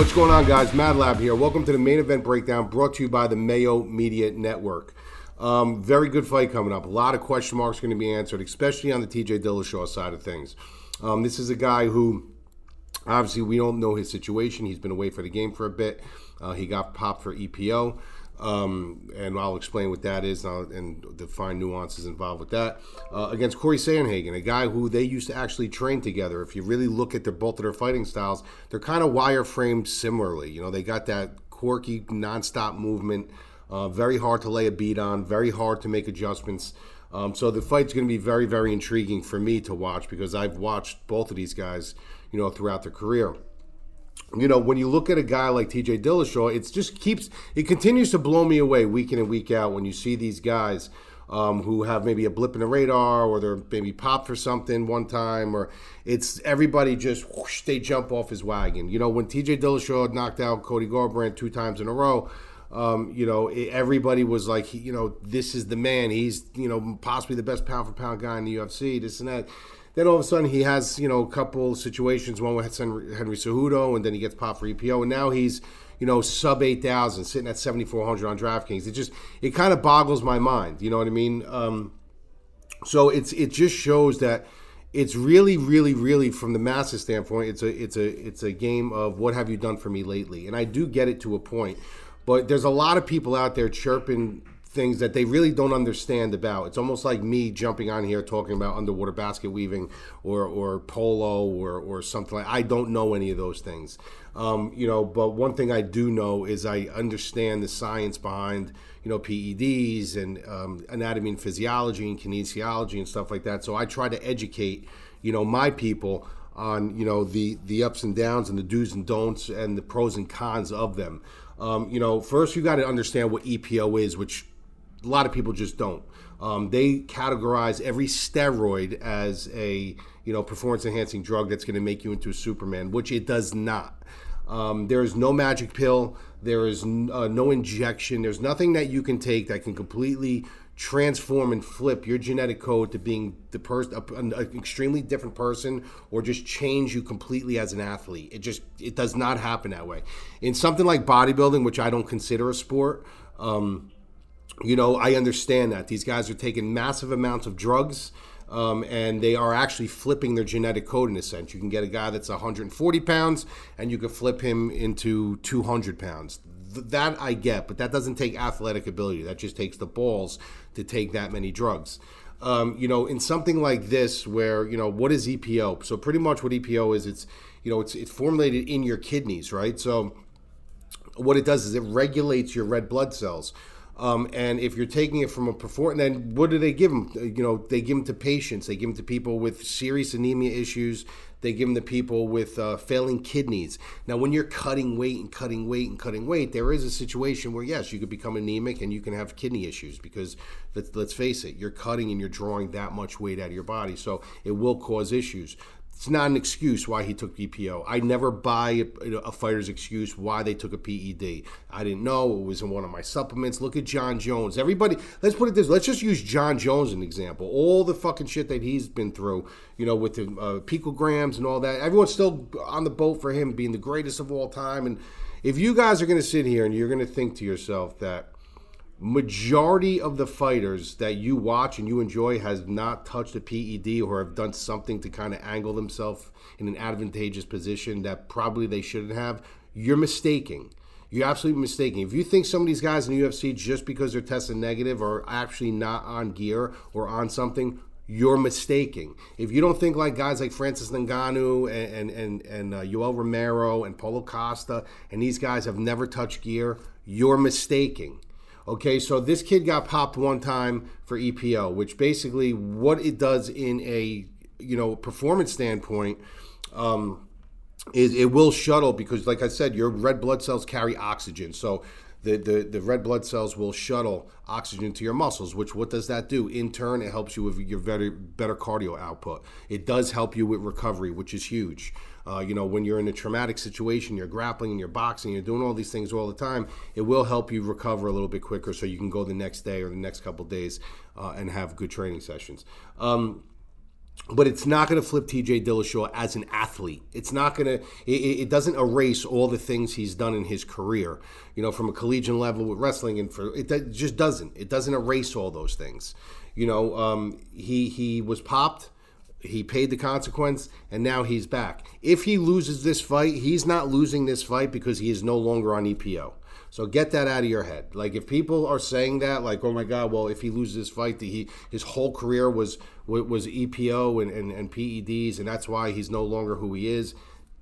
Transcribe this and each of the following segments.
What's going on, guys? Mad Lab here. Welcome to the main event breakdown brought to you by the Mayo Media Network. Um, very good fight coming up. A lot of question marks going to be answered, especially on the TJ Dillashaw side of things. Um, this is a guy who, obviously, we don't know his situation. He's been away for the game for a bit. Uh, he got popped for EPO. Um, and I'll explain what that is and, and the fine nuances involved with that. Uh, against Corey Sandhagen, a guy who they used to actually train together. If you really look at their, both of their fighting styles, they're kind of wireframed similarly. You know, they got that quirky, nonstop movement, uh, very hard to lay a beat on, very hard to make adjustments. Um, so the fight's going to be very, very intriguing for me to watch because I've watched both of these guys, you know, throughout their career you know, when you look at a guy like TJ Dillashaw, it just keeps it continues to blow me away week in and week out when you see these guys um, who have maybe a blip in the radar or they're maybe popped for something one time or it's everybody just whoosh, they jump off his wagon. You know, when TJ Dillashaw knocked out Cody Garbrandt two times in a row. Um, you know, everybody was like, you know, this is the man. He's, you know, possibly the best pound for pound guy in the UFC, this and that. Then all of a sudden he has you know a couple situations, one with Henry Cejudo, and then he gets popped for EPO, and now he's you know sub eight thousand, sitting at seventy four hundred on DraftKings. It just it kind of boggles my mind. You know what I mean? Um, so it's it just shows that it's really, really, really from the masses standpoint, it's a it's a it's a game of what have you done for me lately, and I do get it to a point. But there's a lot of people out there chirping things that they really don't understand about. It's almost like me jumping on here talking about underwater basket weaving or, or polo or, or something like I don't know any of those things. Um, you know, but one thing I do know is I understand the science behind, you know, PEDs and um, anatomy and physiology and kinesiology and stuff like that. So I try to educate, you know, my people on, you know, the, the ups and downs and the do's and don'ts and the pros and cons of them. Um, you know, first you got to understand what EPO is, which a lot of people just don't. Um, they categorize every steroid as a you know performance enhancing drug that's going to make you into a Superman, which it does not. Um, there is no magic pill. There is n- uh, no injection. There's nothing that you can take that can completely transform and flip your genetic code to being the person, an extremely different person, or just change you completely as an athlete. It just it does not happen that way. In something like bodybuilding, which I don't consider a sport. Um, you know, I understand that these guys are taking massive amounts of drugs. Um, and they are actually flipping their genetic code in a sense. You can get a guy that's 140 pounds, and you can flip him into 200 pounds. Th- that I get, but that doesn't take athletic ability. That just takes the balls to take that many drugs. Um, you know, in something like this, where you know what is EPO? So pretty much what EPO is, it's you know it's it's formulated in your kidneys, right? So what it does is it regulates your red blood cells. Um, and if you're taking it from a perform, then what do they give them? You know, they give them to patients. They give them to people with serious anemia issues. They give them to people with uh, failing kidneys. Now, when you're cutting weight and cutting weight and cutting weight, there is a situation where yes, you could become anemic and you can have kidney issues because let's, let's face it, you're cutting and you're drawing that much weight out of your body, so it will cause issues it's not an excuse why he took EPO. I never buy a, a, fighter's excuse why they took a PED. I didn't know it was in one of my supplements. Look at Jon Jones. Everybody, let's put it this. Let's just use Jon Jones as an example. All the fucking shit that he's been through, you know, with the uh, picograms and all that. Everyone's still on the boat for him being the greatest of all time. And if you guys are going to sit here and you're going to think to yourself that majority of the fighters that you watch and you enjoy has not touched a PED or have done something to kind of angle themselves in an advantageous position that probably they shouldn't have, you're mistaking. You're absolutely mistaken. If you think some of these guys in the UFC just because they're testing negative are actually not on gear or on something, you're mistaking. If you don't think like guys like Francis Ngannou and and and, and uh, Yoel Romero and Paulo Costa and these guys have never touched gear, you're mistaking. Okay, so this kid got popped one time for EPO, which basically what it does in a you know performance standpoint um, is it will shuttle because, like I said, your red blood cells carry oxygen. So the, the, the red blood cells will shuttle oxygen to your muscles, which what does that do? In turn, it helps you with your better, better cardio output. It does help you with recovery, which is huge. Uh, you know, when you're in a traumatic situation, you're grappling and you're boxing, you're doing all these things all the time, it will help you recover a little bit quicker so you can go the next day or the next couple days uh, and have good training sessions. Um, but it's not going to flip TJ Dillashaw as an athlete. It's not going to, it, it, doesn't erase all the things he's done in his career, you know, from a collegiate level with wrestling and for, it, it just doesn't. It doesn't erase all those things. You know, um, he, he was popped, he paid the consequence, and now he's back. If he loses this fight, he's not losing this fight because he is no longer on EPO. So get that out of your head. Like if people are saying that, like, oh my God, well, if he loses this fight, that he his whole career was was EPO and, and, and PEDs, and that's why he's no longer who he is.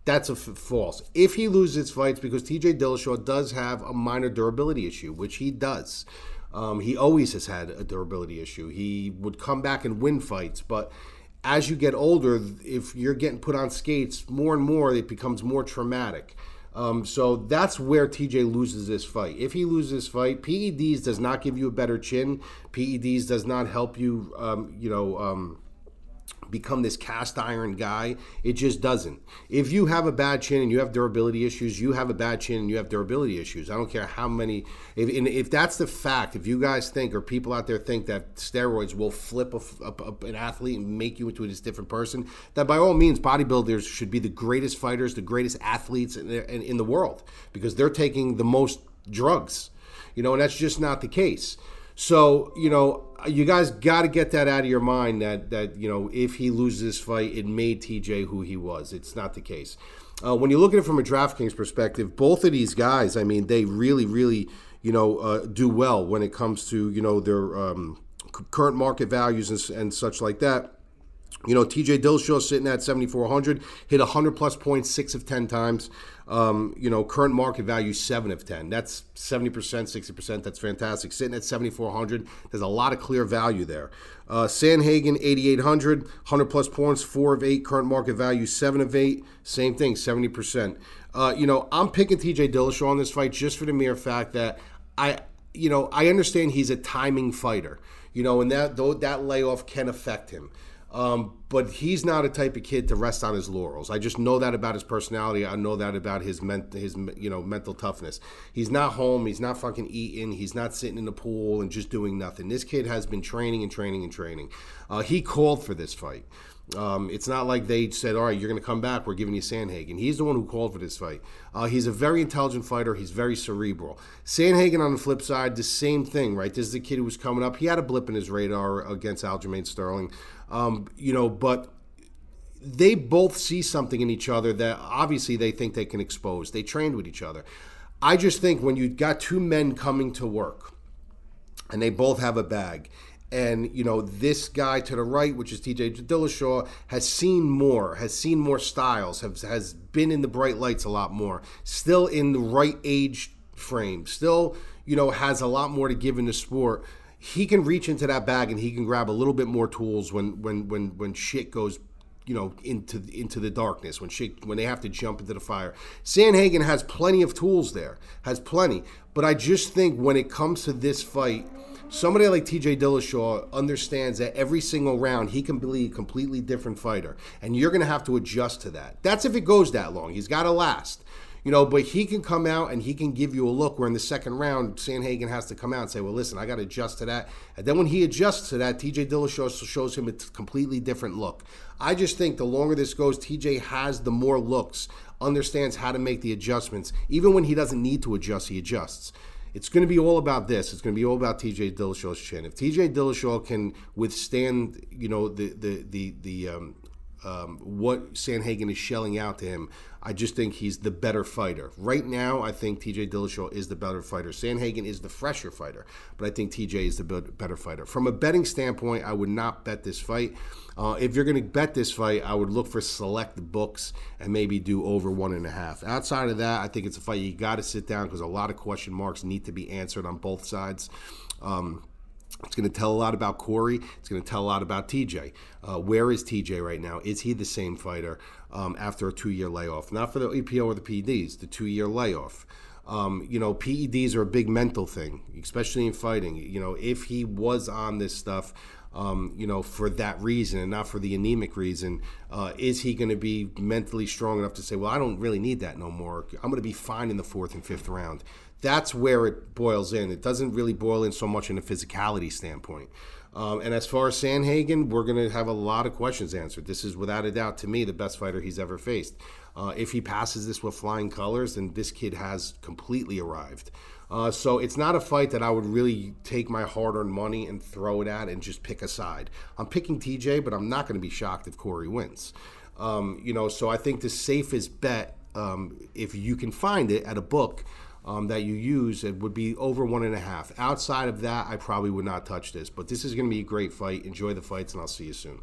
That's a f- false. If he loses fights, because TJ Dillashaw does have a minor durability issue, which he does. Um, he always has had a durability issue. He would come back and win fights, but as you get older, if you're getting put on skates more and more, it becomes more traumatic. Um, so that's where TJ loses this fight. If he loses this fight, PEDs does not give you a better chin. PEDs does not help you, um, you know, um, become this cast iron guy. It just doesn't. If you have a bad chin and you have durability issues, you have a bad chin and you have durability issues. I don't care how many. If, if that's the fact, if you guys think or people out there think that steroids will flip a, a, an athlete and make you into a different person, that by all means, bodybuilders should be the greatest fighters, the greatest athletes in, in, in the world because they're taking the most drugs. You know, and that's just not the case. So, you know, you guys got to get that out of your mind that that you know if he loses this fight, it made TJ who he was. It's not the case. Uh, when you look at it from a DraftKings perspective, both of these guys, I mean, they really, really, you know, uh, do well when it comes to you know their um, current market values and, and such like that. You know, TJ Dillashaw sitting at 7,400, hit 100 plus points six of 10 times. Um, you know, current market value seven of 10. That's 70%, 60%. That's fantastic. Sitting at 7,400, there's a lot of clear value there. Uh, Sandhagen, 8,800, 100 plus points, four of eight. Current market value, seven of eight. Same thing, 70%. Uh, you know, I'm picking TJ Dillashaw on this fight just for the mere fact that I, you know, I understand he's a timing fighter. You know, and that though, that layoff can affect him. Um, but he's not a type of kid to rest on his laurels. I just know that about his personality. I know that about his ment- his you know mental toughness. He's not home. He's not fucking eating. He's not sitting in the pool and just doing nothing. This kid has been training and training and training. Uh, he called for this fight. Um, it's not like they said, "All right, you're going to come back. We're giving you Sandhagen." He's the one who called for this fight. Uh, he's a very intelligent fighter. He's very cerebral. Sandhagen, on the flip side, the same thing, right? This is the kid who was coming up. He had a blip in his radar against Aljamain Sterling. Um, you know, but they both see something in each other that obviously they think they can expose. They trained with each other. I just think when you've got two men coming to work and they both have a bag, and you know this guy to the right, which is T.J. Dillashaw, has seen more, has seen more styles, has has been in the bright lights a lot more, still in the right age frame, still you know has a lot more to give in the sport he can reach into that bag and he can grab a little bit more tools when when when when shit goes you know into into the darkness when shit when they have to jump into the fire. Sandhagen has plenty of tools there, has plenty. But I just think when it comes to this fight, somebody like TJ Dillashaw understands that every single round he can be a completely different fighter, and you're going to have to adjust to that. That's if it goes that long. He's got to last. You know, but he can come out and he can give you a look where in the second round, Sandhagen has to come out and say, well, listen, I got to adjust to that. And then when he adjusts to that, TJ Dillashaw shows him a completely different look. I just think the longer this goes, TJ has the more looks, understands how to make the adjustments. Even when he doesn't need to adjust, he adjusts. It's going to be all about this. It's going to be all about TJ Dillashaw's chin. If TJ Dillashaw can withstand, you know, the the the the um, um, what Sandhagen is shelling out to him, I just think he's the better fighter. Right now, I think TJ Dillashaw is the better fighter. Sandhagen is the fresher fighter, but I think TJ is the better fighter. From a betting standpoint, I would not bet this fight. Uh, if you're going to bet this fight, I would look for select books and maybe do over one and a half. Outside of that, I think it's a fight you got to sit down because a lot of question marks need to be answered on both sides. Um, it's going to tell a lot about Corey. It's going to tell a lot about TJ. Uh, where is TJ right now? Is he the same fighter um, after a two year layoff? Not for the EPO or the PEDs, the two year layoff. Um, you know, PEDs are a big mental thing, especially in fighting. You know, if he was on this stuff, um, you know, for that reason and not for the anemic reason, uh, is he going to be mentally strong enough to say, well, I don't really need that no more. I'm going to be fine in the fourth and fifth round. That's where it boils in. It doesn't really boil in so much in a physicality standpoint. Um, and as far as Sandhagen, we're going to have a lot of questions answered. This is without a doubt, to me, the best fighter he's ever faced. Uh, if he passes this with flying colors, then this kid has completely arrived. Uh, so it's not a fight that I would really take my hard-earned money and throw it at and just pick a side. I'm picking TJ, but I'm not going to be shocked if Corey wins. Um, you know, so I think the safest bet, um, if you can find it at a book um, that you use, it would be over one and a half. Outside of that, I probably would not touch this. But this is going to be a great fight. Enjoy the fights, and I'll see you soon.